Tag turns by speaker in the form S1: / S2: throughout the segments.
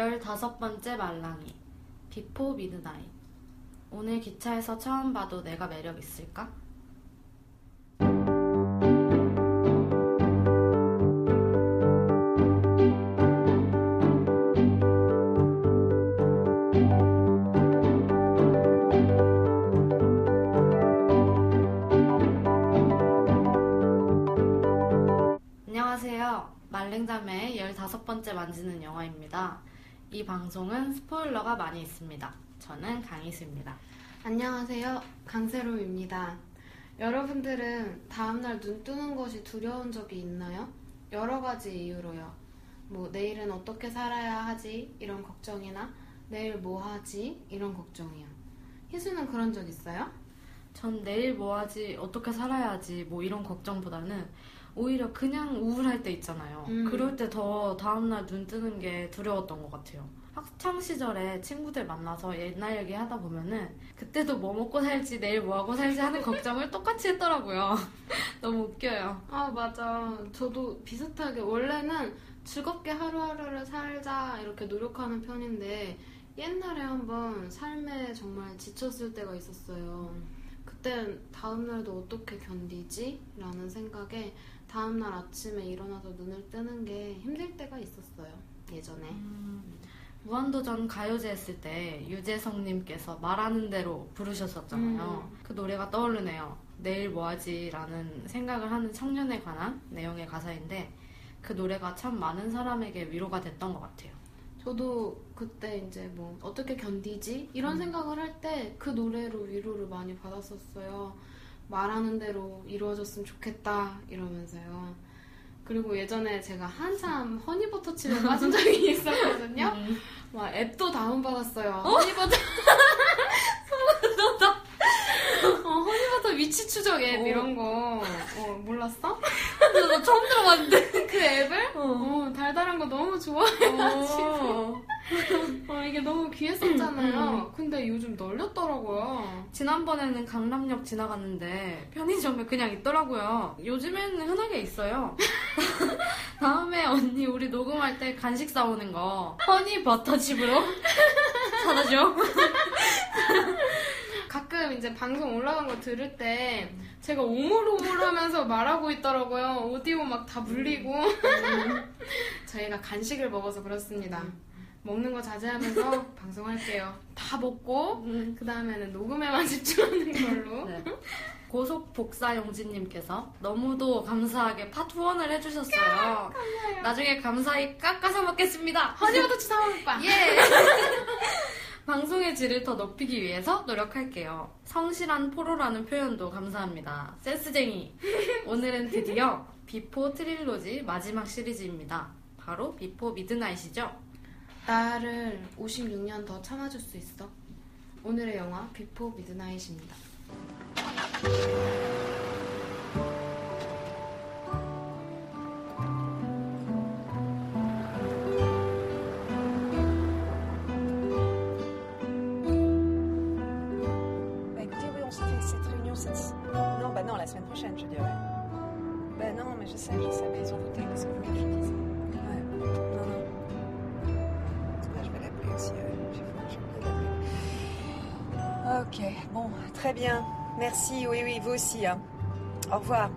S1: 15번째 말랑이 비포 미드나잇 오늘 기차에서 처음 봐도 내가 매력 있을까? 안녕하세요. 말랭자매의 15번째 만지는 영화입니다. 이 방송은 스포일러가 많이 있습니다. 저는 강희수입니다.
S2: 안녕하세요. 강세롬입니다. 여러분들은 다음날 눈 뜨는 것이 두려운 적이 있나요? 여러 가지 이유로요. 뭐, 내일은 어떻게 살아야 하지? 이런 걱정이나, 내일 뭐 하지? 이런 걱정이요. 희수는 그런 적 있어요?
S1: 전 내일 뭐 하지, 어떻게 살아야지, 뭐 이런 걱정보다는 오히려 그냥 우울할 때 있잖아요.
S2: 음.
S1: 그럴 때 더 다음날 눈 뜨는 게 두려웠던 것 같아요. 학창 시절에 친구들 만나서 옛날 얘기 하다 보면은 그때도 뭐 먹고 살지 내일 뭐 하고 살지 하는 걱정을 똑같이 했더라고요. 너무 웃겨요.
S2: 아, 맞아. 저도 비슷하게, 원래는 즐겁게 하루하루를 살자, 이렇게 노력하는 편인데, 옛날에 한번 삶에 정말 지쳤을 때가 있었어요. 그땐 다음날도 어떻게 견디지? 라는 생각에 다음날 아침에 일어나서 눈을 뜨는 게 힘들 때가 있었어요. 예전에.
S1: 무한도전 가요제 했을 때 유재석님께서 말하는 대로 부르셨었잖아요.
S2: 음.
S1: 그 노래가 떠오르네요. 내일 뭐하지? 라는 생각을 하는 청년에 관한 내용의 가사인데 그 노래가 참 많은 사람에게 위로가 됐던 것 같아요.
S2: 저도 그때 이제 뭐 어떻게 견디지? 이런
S1: 음.
S2: 생각을 할 때 그 노래로 위로를 많이 받았었어요. 말하는 대로 이루어졌으면 좋겠다 이러면서요. 그리고 예전에 제가 한참 허니버터칩에 빠진 적이 있었거든요.
S1: 음.
S2: 막 앱도 다운받았어요. 허니버터. 어, 허니버터 위치 추적 앱
S1: 어.
S2: 이런 거. 어, 몰랐어?
S1: 나 처음 들어봤는데.
S2: 그 앱을?
S1: 어.
S2: 어, 달달한 거 너무 좋아해가지고. 어, 이게 너무 귀했었잖아요. 근데 요즘 널렸더라고요.
S1: 지난번에는 강남역 지나갔는데 편의점에 그냥 있더라고요. 요즘에는 흔하게 있어요. 다음에 언니 우리 녹음할 때 간식 사오는 거 허니 버터칩으로 사다 줘.
S2: 가끔 이제 방송 올라간 거 들을 때 제가 오물오물 하면서 말하고 있더라고요. 오디오 막 다 물리고. 저희가 간식을 먹어서 그렇습니다. 먹는 거 자제하면서 방송할게요. 다 먹고, 그 다음에는 녹음에만 집중하는 걸로.
S1: 네. 고속 복사 용진님께서 너무도 감사하게 파투원을 해주셨어요. 나중에 감사히 깎아서 먹겠습니다.
S2: 허니버터치 사먹을까?
S1: 예! 방송의 질을 더 높이기 위해서 노력할게요. 성실한 포로라는 표현도 감사합니다. 센스쟁이! 오늘은 드디어 비포 trilogy 마지막 시리즈입니다. 바로 비포 미드나잇이죠?
S2: 나를 56년 더 참아줄 수 있어. 오늘의 영화 비포 미드나잇입니다.
S3: Très bien. Merci, oui, oui, vous aussi. hein. Au revoir.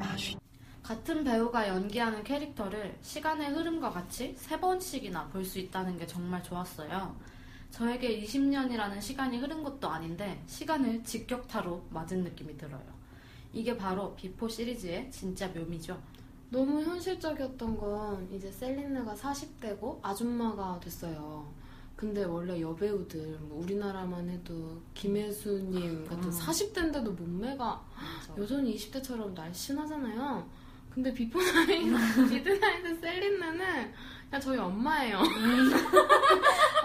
S3: Ah, je suis
S1: 같은 배우가 연기하는 캐릭터를 시간의 흐름과 같이 세 번씩이나 볼 수 있다는 게 정말 좋았어요. 저에게 20년이라는 시간이 흐른 것도 아닌데 시간을 직격타로 맞은 느낌이 들어요. 이게 바로 비포 시리즈의 진짜 묘미죠.
S2: 너무 현실적이었던 건 이제 셀린느가 40대고 아줌마가 됐어요. 근데 원래 여배우들 뭐 우리나라만 해도 김혜수님 같은
S1: 음.
S2: 40대인데도 몸매가
S1: 그래서
S2: 여전히 20대처럼 날씬하잖아요. 근데 비포 나이 미드나잇의 셀린느는 그냥 저희 엄마예요.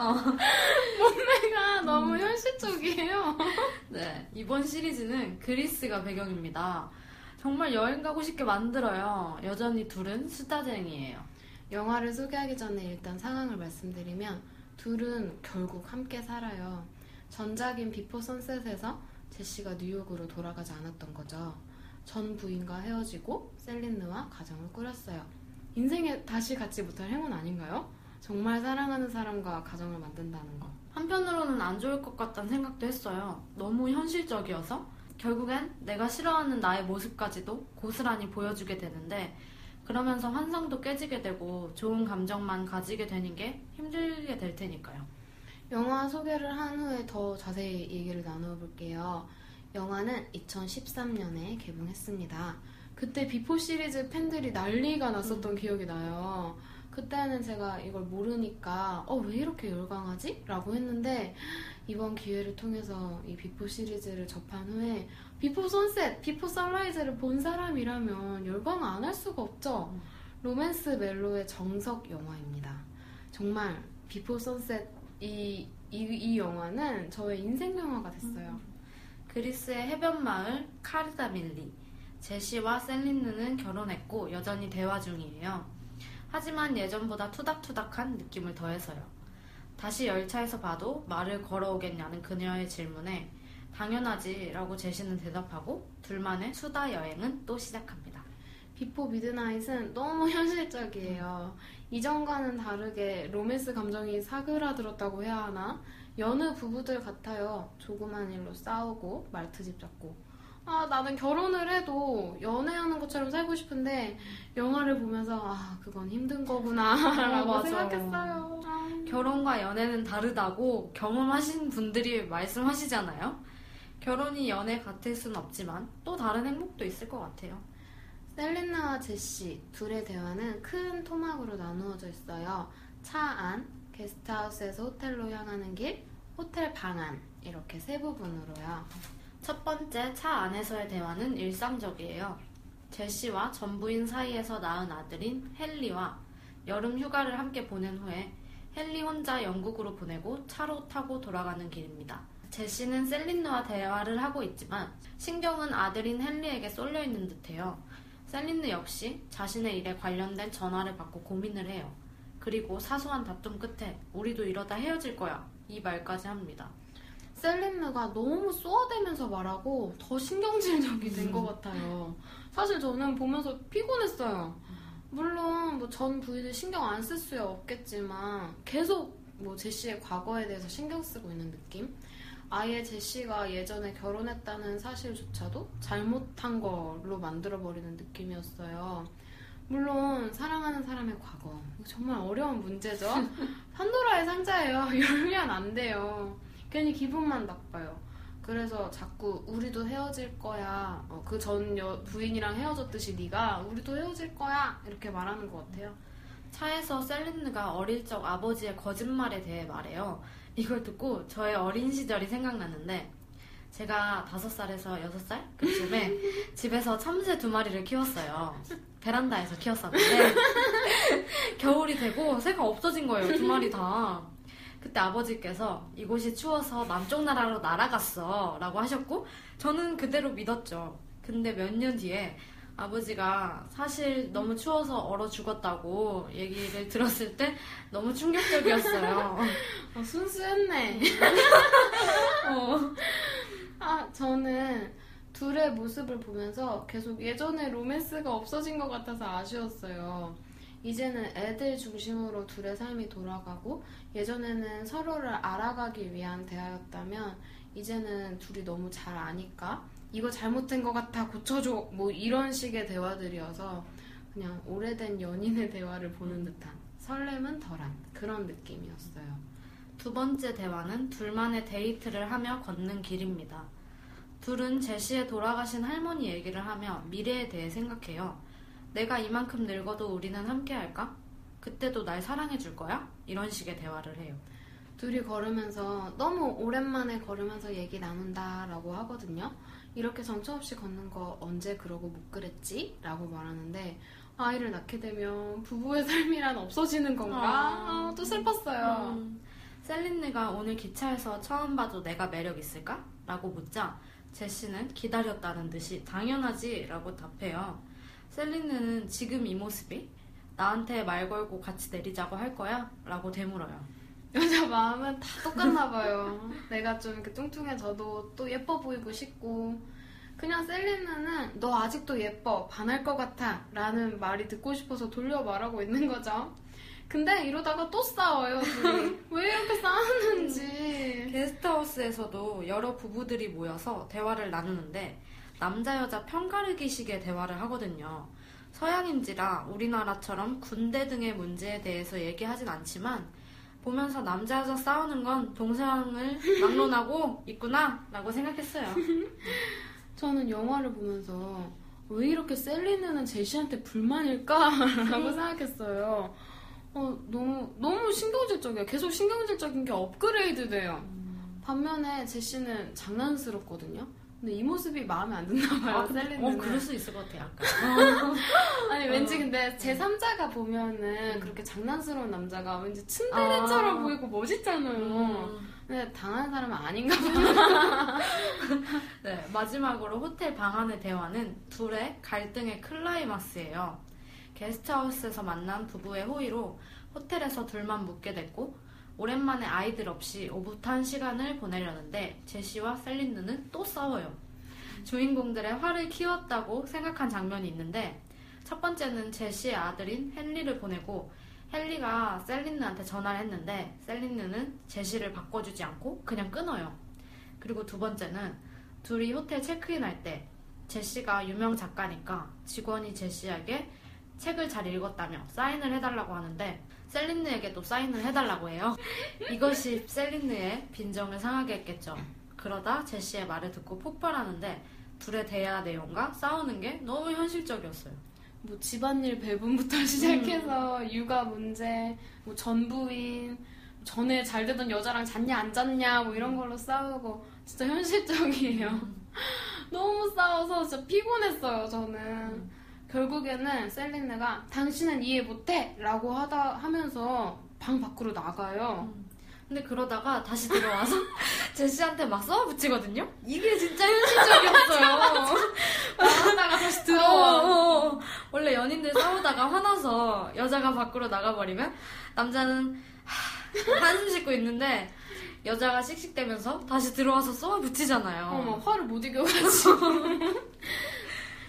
S2: 몸매가 너무 현실적이에요.
S1: 네, 이번 시리즈는 그리스가 배경입니다. 정말 여행 가고 싶게 만들어요. 여전히 둘은 수다쟁이에요.
S2: 영화를 소개하기 전에 일단 상황을 말씀드리면 둘은 결국 함께 살아요. 전작인 비포 선셋에서 제시가 뉴욕으로 돌아가지 않았던 거죠. 전 부인과 헤어지고 셀린느와 가정을 꾸렸어요. 인생에 다시 갖지 못할 행운 아닌가요? 정말 사랑하는 사람과 가정을 만든다는 거.
S1: 한편으로는 안 좋을 것 같다는 생각도 했어요. 너무 현실적이어서 결국엔 내가 싫어하는 나의 모습까지도 고스란히 보여주게 되는데 그러면서 환상도 깨지게 되고 좋은 감정만 가지게 되는 게 힘들게 될 테니까요.
S2: 영화 소개를 한 후에 더 자세히 얘기를 나누어 볼게요. 영화는 2013년에 개봉했습니다. 그때 비포 시리즈 팬들이 난리가 났었던 기억이 나요. 그때는 제가 이걸 모르니까 어 왜 이렇게 열광하지? 라고 했는데 이번 기회를 통해서 이 비포 시리즈를 접한 후에 비포 선셋, 비포 선라이즈를 본 사람이라면 열광 안 할 수가 없죠. 로맨스 멜로의 정석 영화입니다. 정말 비포 선셋 이, 이, 이 영화는 저의 인생 영화가 됐어요.
S1: 그리스의 해변 마을 카르다밀리. 제시와 셀린느는 결혼했고 여전히 대화 중이에요. 하지만 예전보다 투닥투닥한 느낌을 더해서요. 다시 열차에서 봐도 말을 걸어오겠냐는 그녀의 질문에 당연하지 라고 제시는 대답하고 둘만의 수다 여행은 또 시작합니다.
S2: 비포 미드나잇은 너무 현실적이에요. 이전과는 다르게 로맨스 감정이 사그라들었다고 해야 하나? 여느 부부들 같아요. 조그만 일로 싸우고 말트집 잡고. 아, 나는 결혼을 해도 연애하는 것처럼 살고 싶은데 영화를 보면서 아, 그건 힘든 거구나 라고
S1: 맞아.
S2: 생각했어요.
S1: 결혼과 연애는 다르다고 경험하신 분들이 말씀하시잖아요. 결혼이 연애 같을 순 없지만 또 다른 행복도 있을 것 같아요.
S2: 셀린나와 제시 둘의 대화는 큰 토막으로 나누어져 있어요. 차 안, 게스트하우스에서 호텔로 향하는 길, 호텔 방 안, 이렇게 세 부분으로요.
S1: 첫 번째 차 안에서의 대화는 일상적이에요. 제시와 전부인 사이에서 낳은 아들인 헨리와 여름 휴가를 함께 보낸 후에 헨리 혼자 영국으로 보내고 차로 타고 돌아가는 길입니다. 제시는 셀린느와 대화를 하고 있지만 신경은 아들인 헨리에게 쏠려 있는 듯해요. 셀린느 역시 자신의 일에 관련된 전화를 받고 고민을 해요. 그리고 사소한 다툼 끝에 우리도 이러다 헤어질 거야 이 말까지 합니다.
S2: 셀린느가 너무 쏘아대면서 말하고 더 신경질적이 된 것 같아요. 사실 저는 보면서 피곤했어요. 물론 뭐 전 부인을 신경 안 쓸 수야 없겠지만 계속 뭐 제시의 과거에 대해서 신경 쓰고 있는 느낌? 아예 제시가 예전에 결혼했다는 사실조차도 잘못한 걸로 만들어버리는 느낌이었어요. 물론 사랑하는 사람의 과거 정말 어려운 문제죠. 판도라의 상자예요. 열면 안 돼요. 괜히 기분만 나빠요. 그래서 자꾸 우리도 헤어질 거야. 그전 부인이랑 헤어졌듯이 네가 우리도 헤어질 거야 이렇게 말하는 것 같아요.
S1: 차에서 셀린느가 어릴 적 아버지의 거짓말에 대해 말해요. 이걸 듣고 저의 어린 시절이 생각나는데 제가 다섯 살에서 여섯 살 그쯤에 집에서 참새 두 마리를 키웠어요. 베란다에서 키웠었는데 겨울이 되고 새가 없어진 거예요. 두 마리 다. 그때 아버지께서 이곳이 추워서 남쪽 나라로 날아갔어 라고 하셨고 저는 그대로 믿었죠. 근데 몇 년 뒤에 아버지가 사실 너무 추워서 얼어 죽었다고 얘기를 들었을 때 너무 충격적이었어요.
S2: 어, 순수했네. 어. 아, 저는 둘의 모습을 보면서 계속 예전에 로맨스가 없어진 것 같아서 아쉬웠어요. 이제는 애들 중심으로 둘의 삶이 돌아가고 예전에는 서로를 알아가기 위한 대화였다면 이제는 둘이 너무 잘 아니까 이거 잘못된 것 같아 고쳐줘 뭐 이런 식의 대화들이어서 그냥 오래된 연인의 대화를 보는 듯한 설렘은 덜한 그런 느낌이었어요.
S1: 두 번째 대화는 둘만의 데이트를 하며 걷는 길입니다. 둘은 제시의 돌아가신 할머니 얘기를 하며 미래에 대해 생각해요. 내가 이만큼 늙어도 우리는 함께 할까? 그때도 날 사랑해 줄 거야? 이런 식의 대화를 해요.
S2: 둘이 걸으면서 너무 오랜만에 걸으면서 얘기 나눈다라고 하거든요. 이렇게 정처 없이 걷는 거 언제 그러고 못 그랬지? 라고 말하는데 아이를 낳게 되면 부부의 삶이란 없어지는 건가?
S1: 아.
S2: 아, 또 슬펐어요.
S1: 음, 셀린느가 오늘 기차에서 처음 봐도 내가 매력 있을까? 라고 묻자 제시는 기다렸다는 듯이 당연하지 라고 답해요. 셀린느는 지금 이 모습이 나한테 말 걸고 같이 내리자고 할 거야? 라고 되물어요.
S2: 여자 마음은 다 똑같나 봐요. 내가 좀 이렇게 뚱뚱해져도 또 예뻐 보이고 싶고 그냥 셀리나는 너 아직도 예뻐 반할 것 같아 라는 말이 듣고 싶어서 돌려 말하고 있는 거죠. 근데 이러다가 또 싸워요. 왜 이렇게 싸우는지.
S1: 게스트하우스에서도 여러 부부들이 모여서 대화를 나누는데 남자 여자 편가르기식의 대화를 하거든요. 서양인지라 우리나라처럼 군대 등의 문제에 대해서 얘기하진 않지만 보면서 남자 여자 싸우는 건 동서양을 막론하고 있구나 라고 생각했어요.
S2: 저는 영화를 보면서 왜 이렇게 셀리느는 제시한테 불만일까 라고 생각했어요. 어, 너무, 너무 신경질적이에요. 계속 신경질적인 게 업그레이드 돼요. 반면에 제시는 장난스럽거든요. 근데 이 모습이 마음에 안 드나 봐요, 셀리느는.
S1: 어, 그럴 수 있을 것 같아요. 약간.
S2: 아니 왠지 근데 제 3자가 보면은 그렇게 장난스러운 남자가 왠지 츤데레처럼
S1: 아.
S2: 보이고 멋있잖아요.
S1: 음.
S2: 근데 당한 사람은 아닌가 봐.
S1: 네, 마지막으로 호텔 방 안의 대화는 둘의 갈등의 클라이막스예요. 게스트하우스에서 만난 부부의 호의로 호텔에서 둘만 묵게 됐고 오랜만에 아이들 없이 오붓한 시간을 보내려는데 제시와 셀린느는 또 싸워요. 주인공들의 화를 키웠다고 생각한 장면이 있는데 첫 번째는 제시의 아들인 헨리를 보내고 헨리가 셀린느한테 전화를 했는데 셀린느는 제시를 바꿔주지 않고 그냥 끊어요. 그리고 두 번째는 둘이 호텔 체크인 할 때 제시가 유명 작가니까 직원이 제시에게 책을 잘 읽었다며 사인을 해달라고 하는데 셀린느에게도 사인을 해달라고 해요. 이것이 셀린느의 빈정을 상하게 했겠죠. 그러다 제시의 말을 듣고 폭발하는데 둘의 대화 내용과 싸우는 게 너무 현실적이었어요.
S2: 뭐 집안일 배분부터 시작해서 육아 문제, 뭐 전부인, 전에 잘 되던 여자랑 잤냐 안 잤냐 뭐 이런 걸로 싸우고 진짜 현실적이에요. 너무 싸워서 진짜 피곤했어요 저는. 결국에는 셀린느가 당신은 이해 못해 라고 하다 하면서 방 밖으로 나가요.
S1: 근데 그러다가 다시 들어와서 제시한테 막 쏘아붙이거든요? 이게 진짜 현실적이었어요.
S2: 나갔다가 다시 들어와.
S1: 어, 어, 어. 원래 연인들 싸우다가 화나서 여자가 밖으로 나가버리면 남자는 하, 한숨 쉬고 있는데 여자가 씩씩대면서 다시 들어와서 쏘아붙이잖아요.
S2: 어머 화를 못 이겨가지고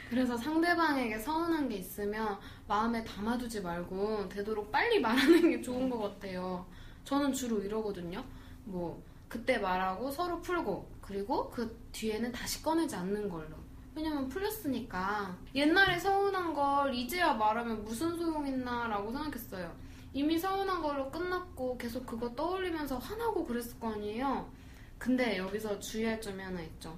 S2: 그래서 상대방에게 서운한 게 있으면 마음에 담아두지 말고 되도록 빨리 말하는 게 좋은 것 같아요. 저는 주로 이러거든요. 뭐 그때 말하고 서로 풀고 그리고 그 뒤에는 다시 꺼내지 않는 걸로. 왜냐면 풀렸으니까. 옛날에 서운한 걸 이제야 말하면 무슨 소용 있나 라고 생각했어요. 이미 서운한 걸로 끝났고 계속 그거 떠올리면서 화나고 그랬을 거 아니에요. 근데 여기서 주의할 점이 하나 있죠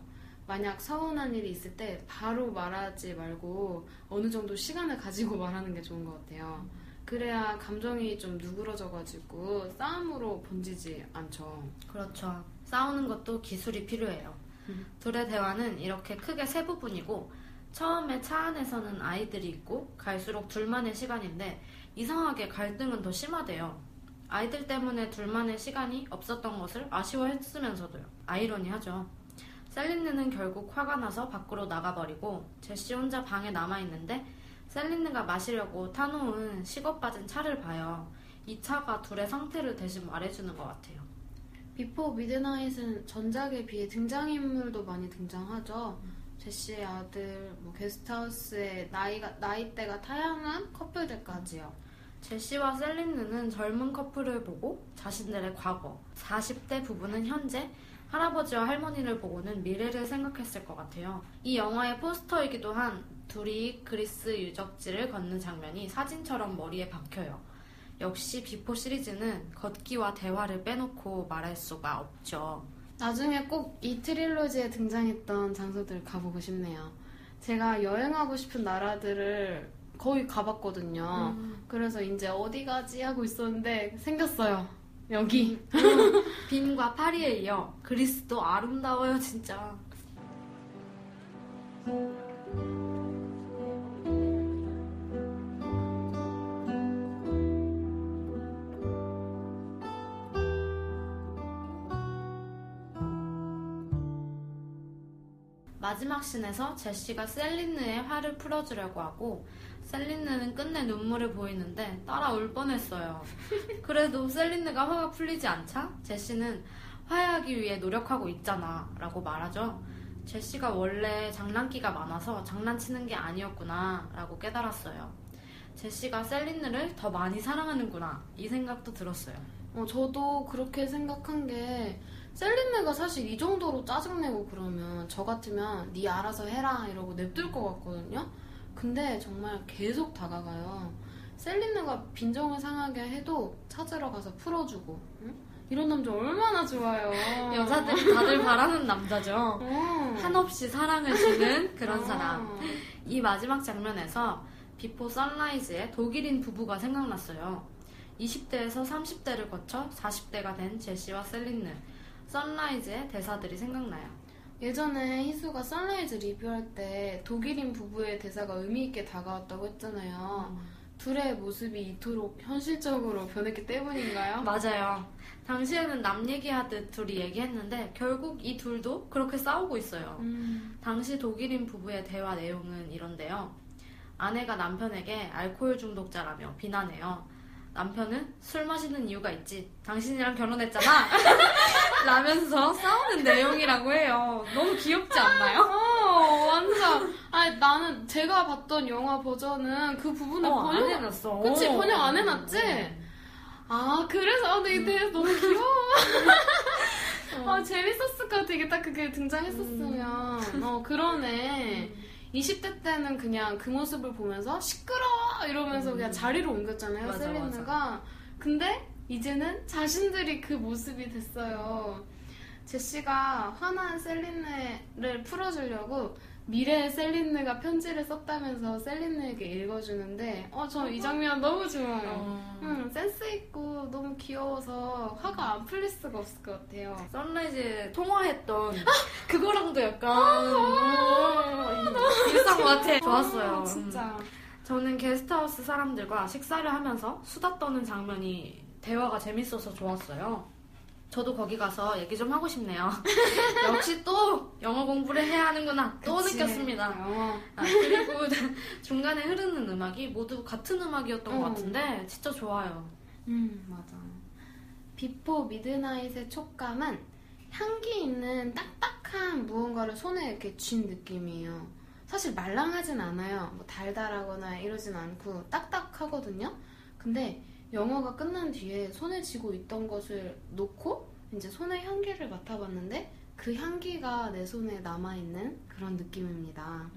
S2: 만약 서운한 일이 있을 때 바로 말하지 말고 어느 정도 시간을 가지고 말하는 게 좋은 것 같아요. 그래야 감정이 좀 누그러져가지고 싸움으로 번지지 않죠.
S1: 그렇죠. 싸우는 것도 기술이 필요해요.
S2: 음.
S1: 둘의 대화는 이렇게 크게 세 부분이고 처음에 차 안에서는 아이들이 있고 갈수록 둘만의 시간인데 이상하게 갈등은 더 심하대요. 아이들 때문에 둘만의 시간이 없었던 것을 아쉬워했으면서도요. 아이러니하죠. 셀린느는 결국 화가 나서 밖으로 나가버리고 제시 혼자 방에 남아있는데 셀린느가 마시려고 타놓은 식어 빠진 차를 봐요. 이 차가 둘의 상태를 대신 말해주는 것 같아요.
S2: 비포 미드나잇은 전작에 비해 등장인물도 많이 등장하죠. 제시의 아들, 뭐 게스트하우스의 나이가, 나이대가 다양한 커플들까지요.
S1: 제시와 셀린느는 젊은 커플을 보고 자신들의 과거, 40대 부부는 현재, 할아버지와 할머니를 보고는 미래를 생각했을 것 같아요. 이 영화의 포스터이기도 한 둘이 그리스 유적지를 걷는 장면이 사진처럼 머리에 박혀요. 역시 비포 시리즈는 걷기와 대화를 빼놓고 말할 수가 없죠.
S2: 나중에 꼭 이 trilogy에 등장했던 장소들 가보고 싶네요. 제가 여행하고 싶은 나라들을 거의 가봤거든요. 그래서 이제 어디 가지 하고 있었는데 생겼어요. 여기.
S1: 빈과 파리에 이어 그리스도 아름다워요, 진짜. 마지막 씬에서 제시가 셀린느의 화를 풀어주려고 하고 셀린느는 끝내 눈물을 보이는데 따라 울 뻔했어요. 그래도 셀린느가 화가 풀리지 않자 제시는 화해하기 위해 노력하고 있잖아 라고 말하죠. 제시가 원래 장난기가 많아서 장난치는 게 아니었구나 라고 깨달았어요. 제시가 셀린느를 더 많이 사랑하는구나 이 생각도 들었어요.
S2: 어, 저도 그렇게 생각한 게 셀린느가 사실 이 정도로 짜증내고 그러면 저 같으면 네 알아서 해라 이러고 냅둘 것 같거든요. 근데 정말 계속 다가가요. 셀린느가 빈정을 상하게 해도 찾으러 가서 풀어주고 응? 이런 남자 얼마나 좋아요.
S1: 여자들이 다들 바라는 남자죠.
S2: 어.
S1: 한없이 사랑을 주는 그런
S2: 어.
S1: 사람. 이 마지막 장면에서 비포 선라이즈의 독일인 부부가 생각났어요. 20대에서 30대를 거쳐 40대가 된 제시와 셀린느. 선라이즈의 대사들이 생각나요.
S2: 예전에 희수가 선라이즈 리뷰할 때 독일인 부부의 대사가 의미 있게 다가왔다고 했잖아요. 둘의 모습이 이토록 현실적으로 변했기 때문인가요?
S1: 맞아요. 당시에는 남 얘기하듯 둘이 얘기했는데 결국 이 둘도 그렇게 싸우고 있어요.
S2: 음.
S1: 당시 독일인 부부의 대화 내용은 이런데요. 아내가 남편에게 알코올 중독자라며 비난해요. 남편은 술 마시는 이유가 있지. 당신이랑 결혼했잖아. 라면서 싸우는 내용이라고 해요. 너무 귀엽지 않나요?
S2: 어, 완전. 아니, 나는 제가 봤던 영화 버전은 그 부분을
S1: 어,
S2: 번역
S1: 안 해놨어.
S2: 그치,
S1: 어.
S2: 번역 안 해놨지? 아, 그래서, 아, 근데 이 대해서 너무 귀여워. 아, 재밌었을 것 같아. 이게 딱 그게 등장했었으면. 어, 그러네. 20대 때는 그냥 그 모습을 보면서 시끄러워! 이러면서 그냥 자리로 옮겼잖아요,
S1: 맞아,
S2: 셀린느가. 근데 이제는 자신들이 그 모습이 됐어요. 제시가 화난 셀린느를 풀어주려고 미래의 셀린느가 편지를 썼다면서 셀린느에게 읽어주는데 어, 저 이 장면 너무 좋아요.
S1: 어.
S2: 음, 센스 있고 너무 귀여워서 화가 안 풀릴 수가 없을 것 같아요.
S1: 선라이즈 통화했던 그거랑도 약간 어, 비슷한 것 같아. 좋았어요.
S2: 아, 진짜.
S1: 음. 저는 게스트하우스 사람들과 식사를 하면서 수다 떠는 장면이 대화가 재밌어서 좋았어요. 저도 거기 가서 얘기 좀 하고 싶네요. 역시 또 영어 공부를 해야 하는구나. 또
S2: 그치.
S1: 느꼈습니다.
S2: 어.
S1: 아, 그리고 중간에 흐르는 음악이 모두 같은 음악이었던 것
S2: 음.
S1: 같은데 진짜 좋아요.
S2: 음, 맞아. 비포 미드나잇의 촉감은 향기 있는 딱딱한 무언가를 손에 이렇게 쥔 느낌이에요. 사실 말랑하진 않아요. 뭐 달달하거나 이러진 않고 딱딱하거든요. 근데 영화가 끝난 뒤에 손에 쥐고 있던 것을 놓고 이제 손의 향기를 맡아봤는데 그 향기가 내 손에 남아있는 그런 느낌입니다.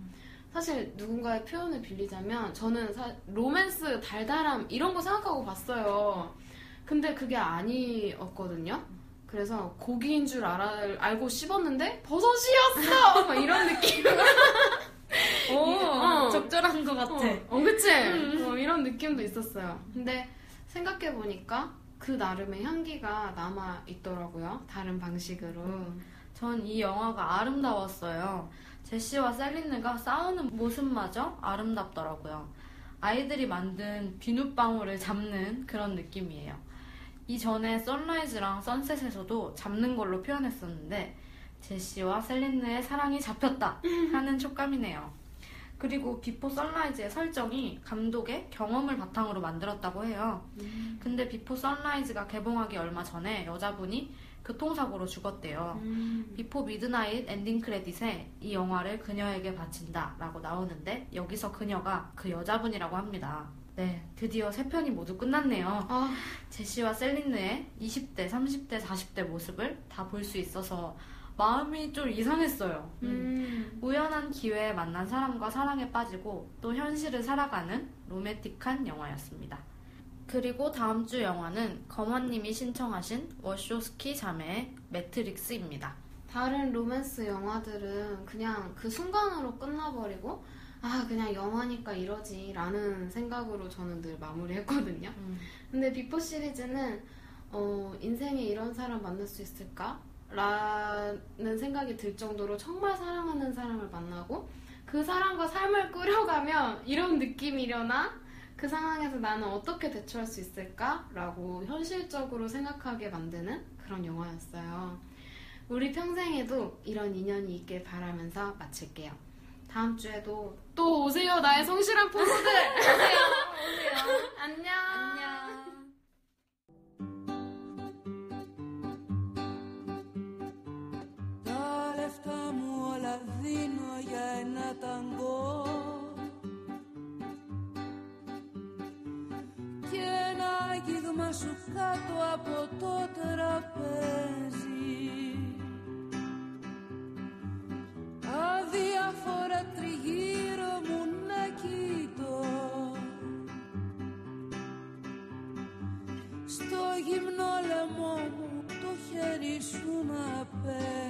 S2: 사실 누군가의 표현을 빌리자면 저는 사- 로맨스, 달달함 이런 거 생각하고 봤어요. 근데 그게 아니었거든요. 그래서 고기인 줄 알아, 알고 씹었는데 버섯이었어! 막 이런 느낌.
S1: 오,
S2: 어.
S1: 적절한 것 같아.
S2: 어, 어, 그치? 어, 이런 느낌도 있었어요. 근데 생각해보니까 그 나름의 향기가 남아있더라고요. 다른 방식으로.
S1: 전이 영화가 아름다웠어요. 제시와 셀린느가 싸우는 모습마저 아름답더라고요. 아이들이 만든 비눗방울을 잡는 그런 느낌이에요. 이전에 선라이즈랑 선셋에서도 잡는 걸로 표현했었는데 제시와 셀린느의 사랑이 잡혔다 하는 촉감이네요. 그리고 비포 선라이즈의 설정이 감독의 경험을 바탕으로 만들었다고 해요. 근데 비포 선라이즈가 개봉하기 얼마 전에 여자분이 교통사고로 죽었대요.
S2: 음.
S1: 비포 미드나잇 엔딩 크레딧에 이 영화를 그녀에게 바친다 라고 나오는데 여기서 그녀가 그 여자분이라고 합니다. 네, 드디어 세 편이 모두 끝났네요.
S2: 아,
S1: 제시와 셀린느의 20대, 30대, 40대 모습을 다 볼 수 있어서 마음이 좀 이상했어요.
S2: 음.
S1: 우연한 기회에 만난 사람과 사랑에 빠지고 또 현실을 살아가는 로맨틱한 영화였습니다. 그리고 다음 주 영화는 검원님이 신청하신 워쇼스키 자매의 매트릭스입니다.
S2: 다른 로맨스 영화들은 그냥 그 순간으로 끝나버리고 아 그냥 영화니까 이러지 라는 생각으로 저는 늘 마무리했거든요
S1: 음.
S2: 근데 비포 시리즈는 어, 인생에 이런 사람 만날 수 있을까? 라는 생각이 들 정도로 정말 사랑하는 사람을 만나고 그 사람과 삶을 꾸려가면 이런 느낌이려나? 그 상황에서 나는 어떻게 대처할 수 있을까? 라고 현실적으로 생각하게 만드는 그런 영화였어요. 우리 평생에도 이런 인연이 있길 바라면서 마칠게요. 다음 주에도 또 오세요, 나의 성실한 포부들! 오세요, 오세요. 안녕!
S1: 안녕.
S4: δίνω για ένα ταγκό. Και ένα άγγιγμα σου κάτω από το τραπέζι. Αδιαφορά τριγύρω μου να κοιτώ. Στο γυμνό λαιμό μου το χέρι σου να παίζει